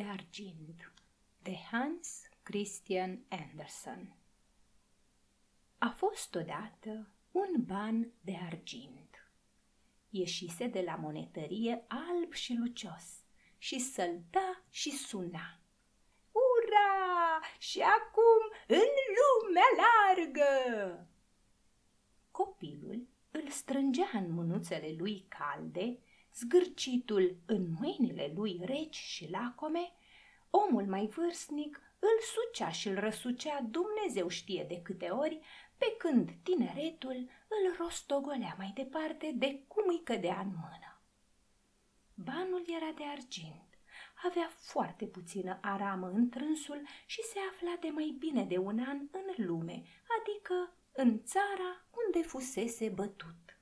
de argint de Hans Christian Andersen A fost odată un ban de argint. Ieșise de la monetărie alb și lucios și sălta și suna. Ura! Și acum în lumea largă! Copilul îl strângea în mânuțele lui calde, zgârcitul în mâinile lui reci și lacome, omul mai vârstnic îl sucea și îl răsucea Dumnezeu știe de câte ori, pe când tineretul îl rostogolea mai departe de cum îi cădea în mână. Banul era de argint, avea foarte puțină aramă în trânsul și se afla de mai bine de un an în lume, adică în țara unde fusese bătut.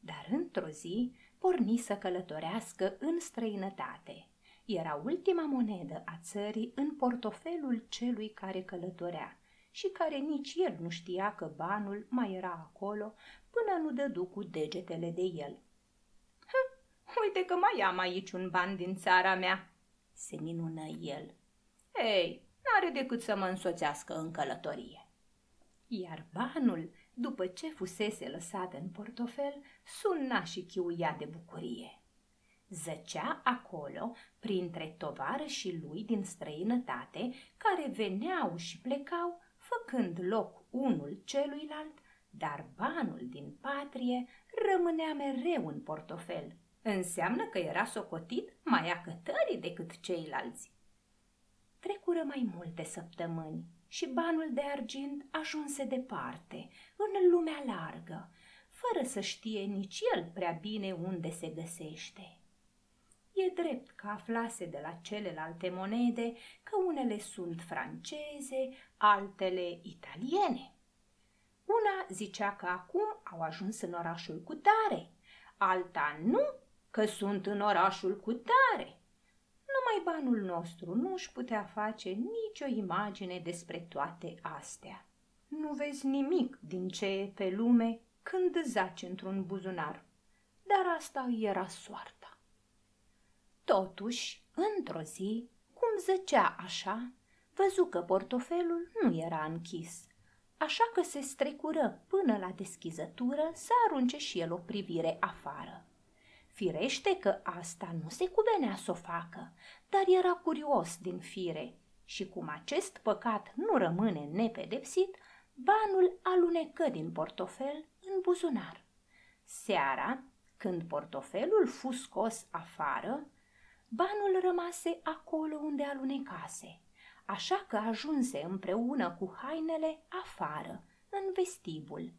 Dar într-o zi porni să călătorească în străinătate. Era ultima monedă a țării în portofelul celui care călătorea și care nici el nu știa că banul mai era acolo până nu dădu cu degetele de el. Uite că mai am aici un ban din țara mea, se minună el. Ei, n-are decât să mă însoțească în călătorie. Iar banul, după ce fusese lăsat în portofel, suna și chiuia de bucurie. Zăcea acolo printre și lui din străinătate care veneau și plecau, făcând loc unul celuilalt, dar banul din patrie rămânea mereu în portofel. Înseamnă că era socotit mai acătării decât ceilalți. Trecură mai multe săptămâni și banul de argint ajunse departe, în lumea largă, fără să știe nici el prea bine unde se găsește. E drept că aflase de la celelalte monede că unele sunt franceze, altele italiene. Una zicea că acum au ajuns în orașul cu tare, alta nu, că sunt în orașul cu tare. Numai banul nostru nu își putea face nicio imagine despre toate astea. Nu vezi nimic din ce e pe lume când zaci într-un buzunar, dar asta era soarta. Totuși, într-o zi, cum zăcea așa, văzu că portofelul nu era închis, așa că se strecură până la deschizătură să arunce și el o privire afară. Firește că asta nu se cuvenea să o facă, dar era curios din fire și cum acest păcat nu rămâne nepedepsit, banul alunecă din portofel în buzunar. Seara, când portofelul fu scos afară, banul rămase acolo unde alunecase, așa că ajunse împreună cu hainele afară, în vestibul.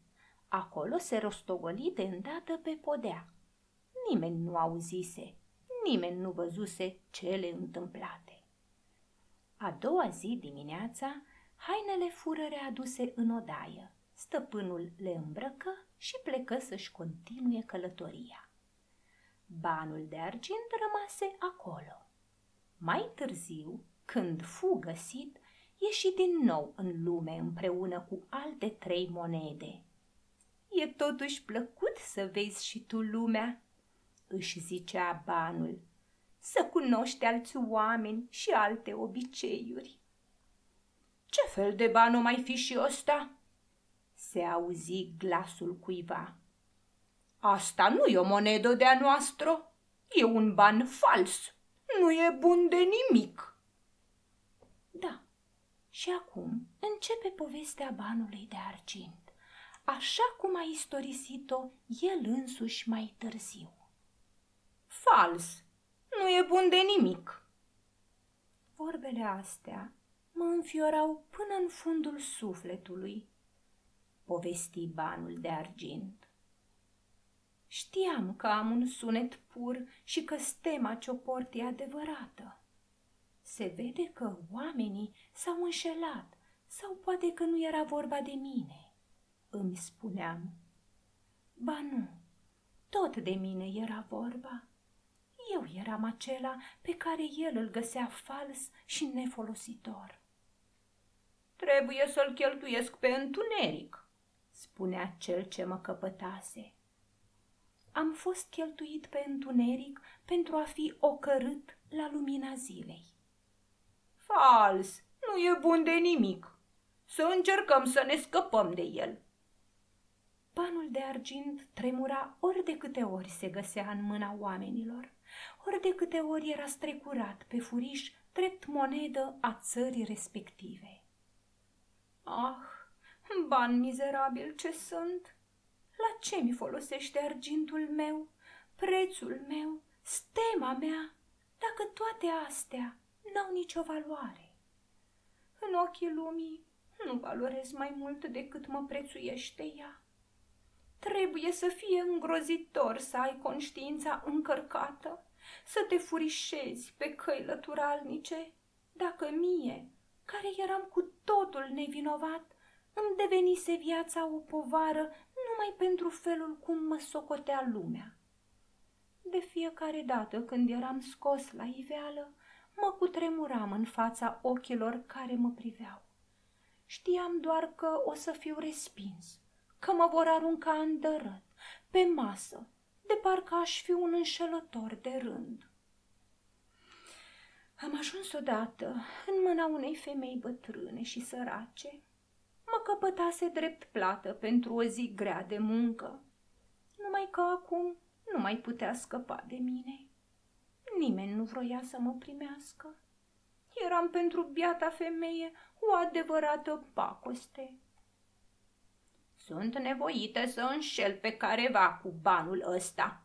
Acolo se rostogoli de îndată pe podea nimeni nu auzise, nimeni nu văzuse cele întâmplate. A doua zi dimineața, hainele fură readuse în odaie. Stăpânul le îmbrăcă și plecă să-și continue călătoria. Banul de argint rămase acolo. Mai târziu, când fu găsit, ieși din nou în lume împreună cu alte trei monede. E totuși plăcut să vezi și tu lumea, își zicea banul, să cunoști alți oameni și alte obiceiuri. Ce fel de ban o mai fi și ăsta? Se auzi glasul cuiva. Asta nu e o monedă de-a noastră, e un ban fals, nu e bun de nimic. Da, și acum începe povestea banului de argint, așa cum a istorisit-o el însuși mai târziu. Fals. Nu e bun de nimic. Vorbele astea mă înfiorau până în fundul sufletului, povesti banul de argint. Știam că am un sunet pur și că stema ce o port e adevărată. Se vede că oamenii s-au înșelat sau poate că nu era vorba de mine, îmi spuneam. Ba nu, tot de mine era vorba eu eram acela pe care el îl găsea fals și nefolositor. Trebuie să-l cheltuiesc pe întuneric, spunea cel ce mă căpătase. Am fost cheltuit pe întuneric pentru a fi ocărât la lumina zilei. Fals, nu e bun de nimic. Să încercăm să ne scăpăm de el. Banul de argint tremura ori de câte ori se găsea în mâna oamenilor, ori de câte ori era strecurat pe furiș drept monedă a țării respective. Ah, ban mizerabil ce sunt! La ce mi folosește argintul meu, prețul meu, stema mea, dacă toate astea n-au nicio valoare? În ochii lumii nu valorez mai mult decât mă prețuiește ea. Trebuie să fie îngrozitor să ai conștiința încărcată, să te furișezi pe căi lăturalnice, dacă mie, care eram cu totul nevinovat, îmi devenise viața o povară numai pentru felul cum mă socotea lumea. De fiecare dată când eram scos la iveală, mă cutremuram în fața ochilor care mă priveau. Știam doar că o să fiu respins, că mă vor arunca în dărât, pe masă, de parcă aș fi un înșelător de rând. Am ajuns odată în mâna unei femei bătrâne și sărace. Mă căpătase drept plată pentru o zi grea de muncă, numai că acum nu mai putea scăpa de mine. Nimeni nu vroia să mă primească. Eram pentru biata femeie o adevărată pacoste. Sunt nevoită să înșel pe careva cu banul ăsta,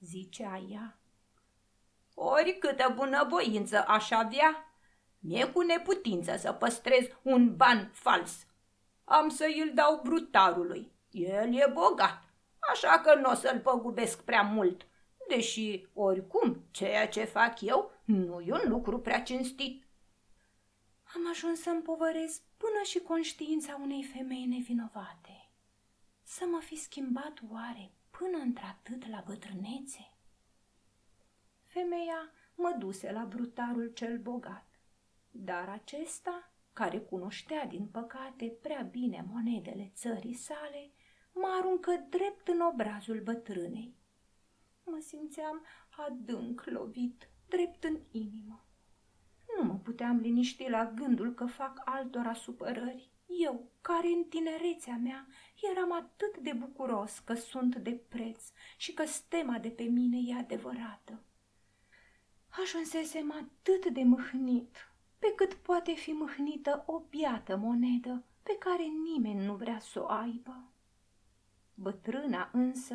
zicea ea. Ori câtă bunăvoință aș avea, mi-e cu neputință să păstrez un ban fals. Am să îl dau brutarului. El e bogat, așa că nu o să-l păgubesc prea mult, deși, oricum, ceea ce fac eu nu e un lucru prea cinstit. Am ajuns să împovărez până și conștiința unei femei nevinovate. Să mă fi schimbat oare până într-atât la bătrânețe? Femeia mă duse la brutarul cel bogat, dar acesta, care cunoștea din păcate prea bine monedele țării sale, mă aruncă drept în obrazul bătrânei. Mă simțeam adânc lovit, drept în inimă. Nu mă puteam liniști la gândul că fac altora supărări. Eu, care în tinerețea mea eram atât de bucuros că sunt de preț și că stema de pe mine e adevărată. Ajunsesem atât de mâhnit, pe cât poate fi mâhnită o biată monedă pe care nimeni nu vrea să o aibă. Bătrâna însă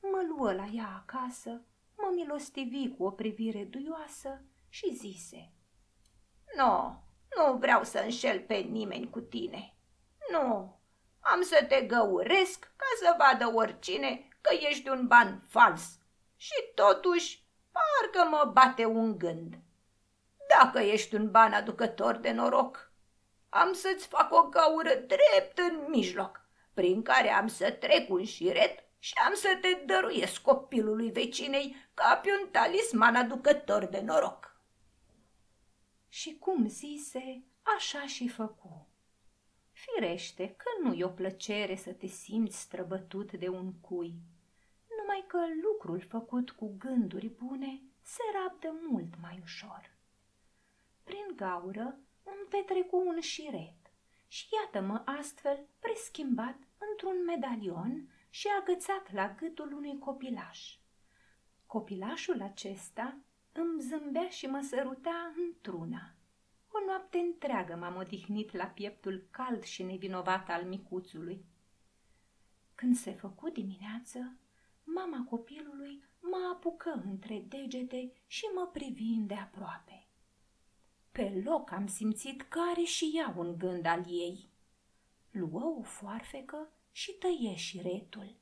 mă luă la ea acasă, mă milostivi cu o privire duioasă și zise Nu, nu vreau să înșel pe nimeni cu tine. Nu, am să te găuresc ca să vadă oricine că ești un ban fals. Și totuși, parcă mă bate un gând. Dacă ești un ban aducător de noroc, am să-ți fac o gaură drept în mijloc, prin care am să trec un șiret și am să te dăruiesc copilului vecinei ca pe un talisman aducător de noroc. Și cum zise, așa și făcu. Firește că nu e o plăcere să te simți străbătut de un cui, numai că lucrul făcut cu gânduri bune se rabdă mult mai ușor. Prin gaură îmi petrecu un șiret și iată-mă astfel preschimbat într-un medalion și agățat la gâtul unui copilaș. Copilașul acesta îmi zâmbea și mă săruta într-una. O noapte întreagă m-am odihnit la pieptul cald și nevinovat al micuțului. Când se făcu dimineață, mama copilului mă apucă între degete și mă privi de aproape. Pe loc am simțit că are și ea un gând al ei. Luă o foarfecă și tăie șiretul.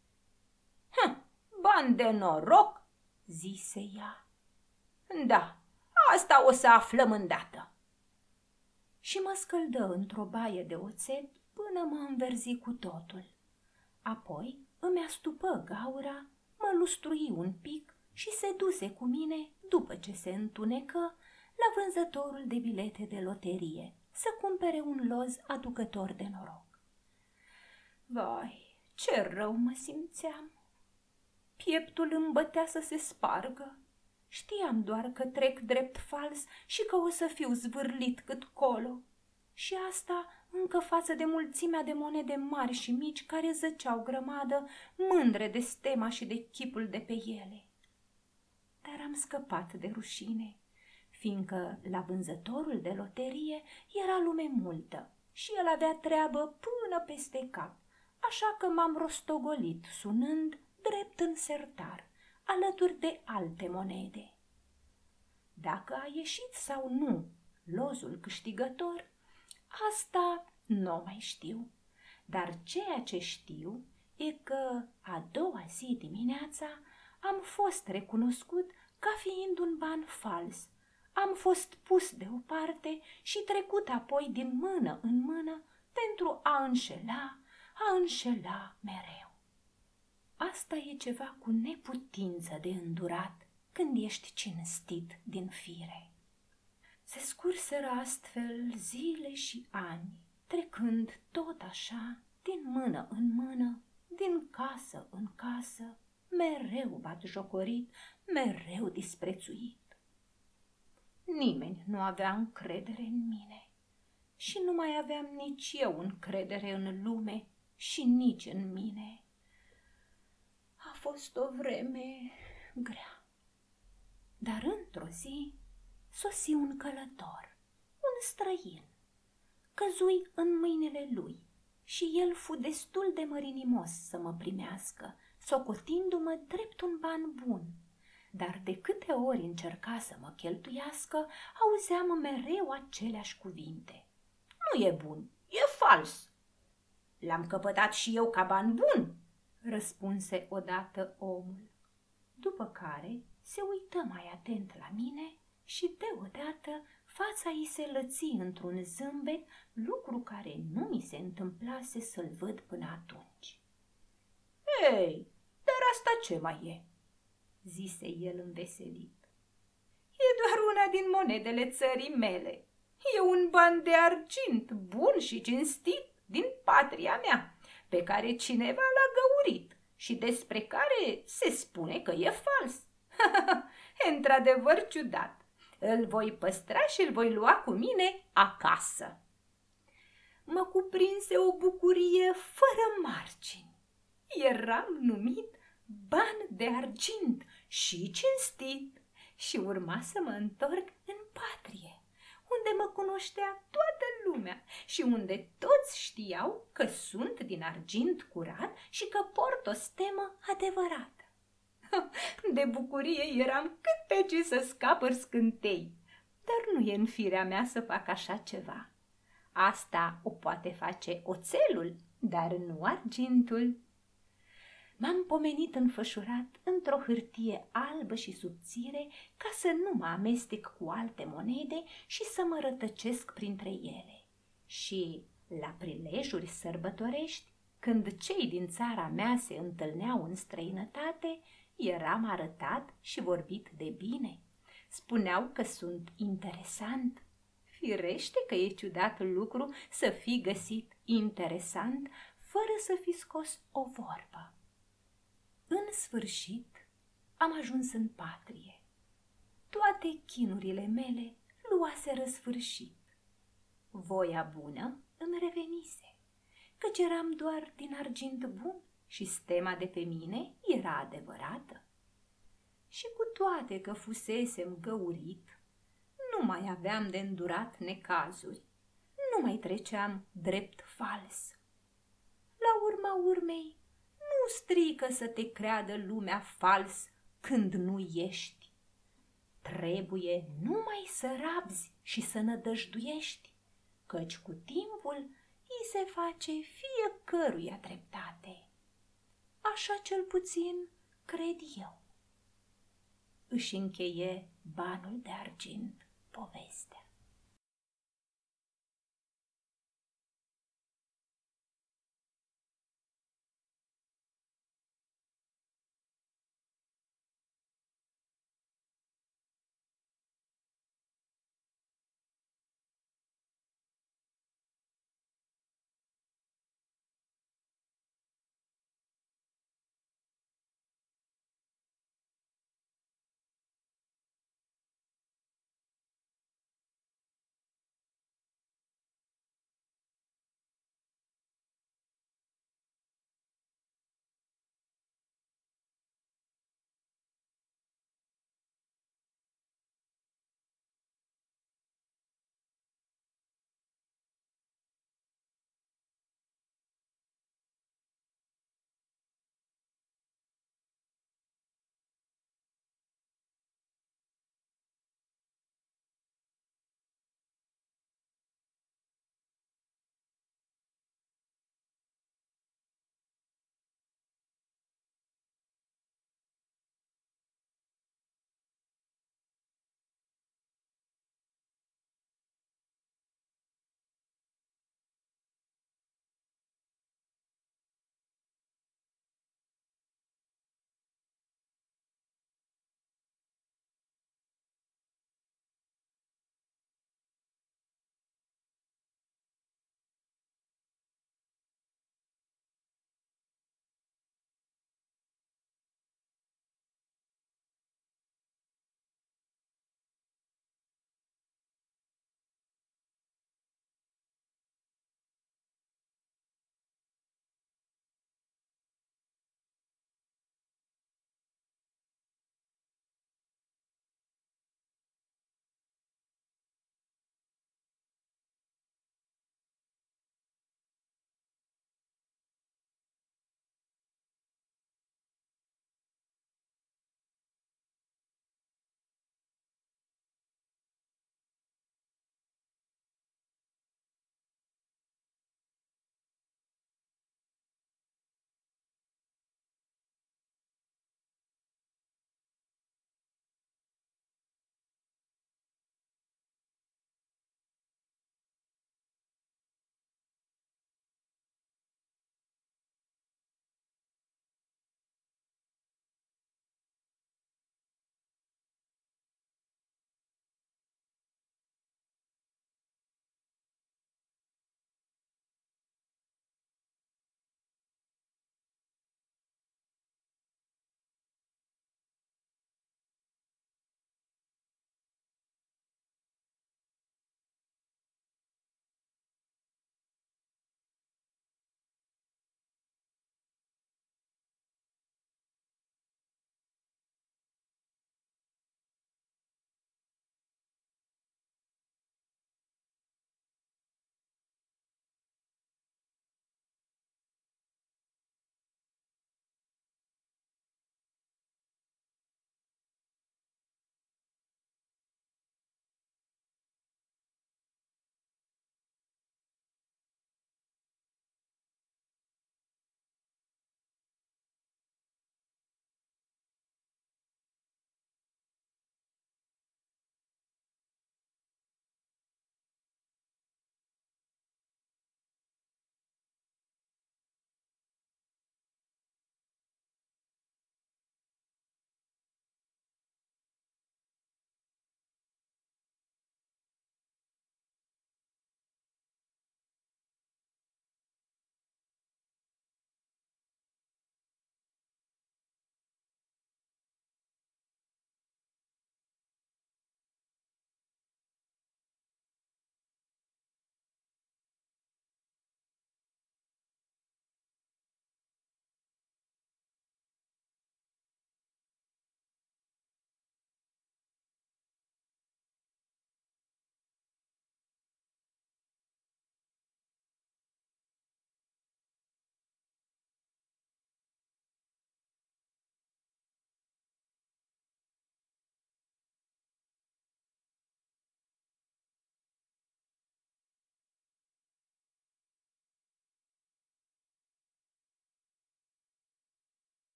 Hm, ban de noroc, zise ea. Da, asta o să aflăm îndată. Și mă scăldă într-o baie de oțet până mă înverzi cu totul. Apoi îmi astupă gaura, mă lustrui un pic și se duse cu mine, după ce se întunecă, la vânzătorul de bilete de loterie să cumpere un loz aducător de noroc. Vai, ce rău mă simțeam! Pieptul îmi bătea să se spargă. Știam doar că trec drept fals și că o să fiu zvârlit cât colo. Și asta încă față de mulțimea de monede mari și mici care zăceau grămadă, mândre de stema și de chipul de pe ele. Dar am scăpat de rușine, fiindcă la vânzătorul de loterie era lume multă și el avea treabă până peste cap, așa că m-am rostogolit sunând drept în sertar, alături de alte monede. Dacă a ieșit sau nu lozul câștigător, asta nu mai știu. Dar ceea ce știu e că a doua zi dimineața am fost recunoscut ca fiind un ban fals. Am fost pus deoparte și trecut apoi din mână în mână pentru a înșela, a înșela mereu. Asta e ceva cu neputință de îndurat când ești cinstit din fire. Se scurseră astfel zile și ani, trecând tot așa, din mână în mână, din casă în casă, mereu jocorit, mereu disprețuit. Nimeni nu avea încredere în mine și nu mai aveam nici eu încredere în lume și nici în mine. A fost o vreme grea. Dar într-o zi sosi un călător, un străin. Căzui în mâinile lui și el fu destul de mărinimos să mă primească, socotindu-mă drept un ban bun. Dar de câte ori încerca să mă cheltuiască, auzeam mereu aceleași cuvinte. Nu e bun, e fals. L-am căpătat și eu ca ban bun, răspunse odată omul. După care se uită mai atent la mine și deodată fața ei se lăți într-un zâmbet, lucru care nu mi se întâmplase să-l văd până atunci. Ei, dar asta ce mai e?" zise el înveselit. E doar una din monedele țării mele. E un ban de argint bun și cinstit din patria mea, pe care cineva l-a găurit și despre care se spune că e fals. Într-adevăr ciudat. Îl voi păstra și îl voi lua cu mine acasă. Mă cuprinse o bucurie fără margini. Eram numit ban de argint și cinstit și urma să mă întorc în patrie, unde mă cunoștea toată lumea și unde toți știau că sunt din argint curat și că port o stemă adevărată. De bucurie eram cât pe ce să scapăr scântei, dar nu e în firea mea să fac așa ceva. Asta o poate face oțelul, dar nu argintul. M-am pomenit înfășurat într-o hârtie albă și subțire ca să nu mă amestec cu alte monede și să mă rătăcesc printre ele. Și, la prilejuri sărbătorești, când cei din țara mea se întâlneau în străinătate, eram arătat și vorbit de bine. Spuneau că sunt interesant. Firește că e ciudat lucru să fi găsit interesant fără să fi scos o vorbă. În sfârșit am ajuns în patrie. Toate chinurile mele luase răsfârșit. Voia bună îmi revenise, căci eram doar din argint bun și stema de pe mine era adevărată. Și cu toate că fusesem găurit, nu mai aveam de îndurat necazuri, nu mai treceam drept fals. La urma urmei, nu strică să te creadă lumea fals când nu ești. Trebuie numai să rabzi și să nădăjduiești, căci cu timpul îi se face fiecăruia dreptate. Așa cel puțin cred eu. Își încheie banul de argint povestea.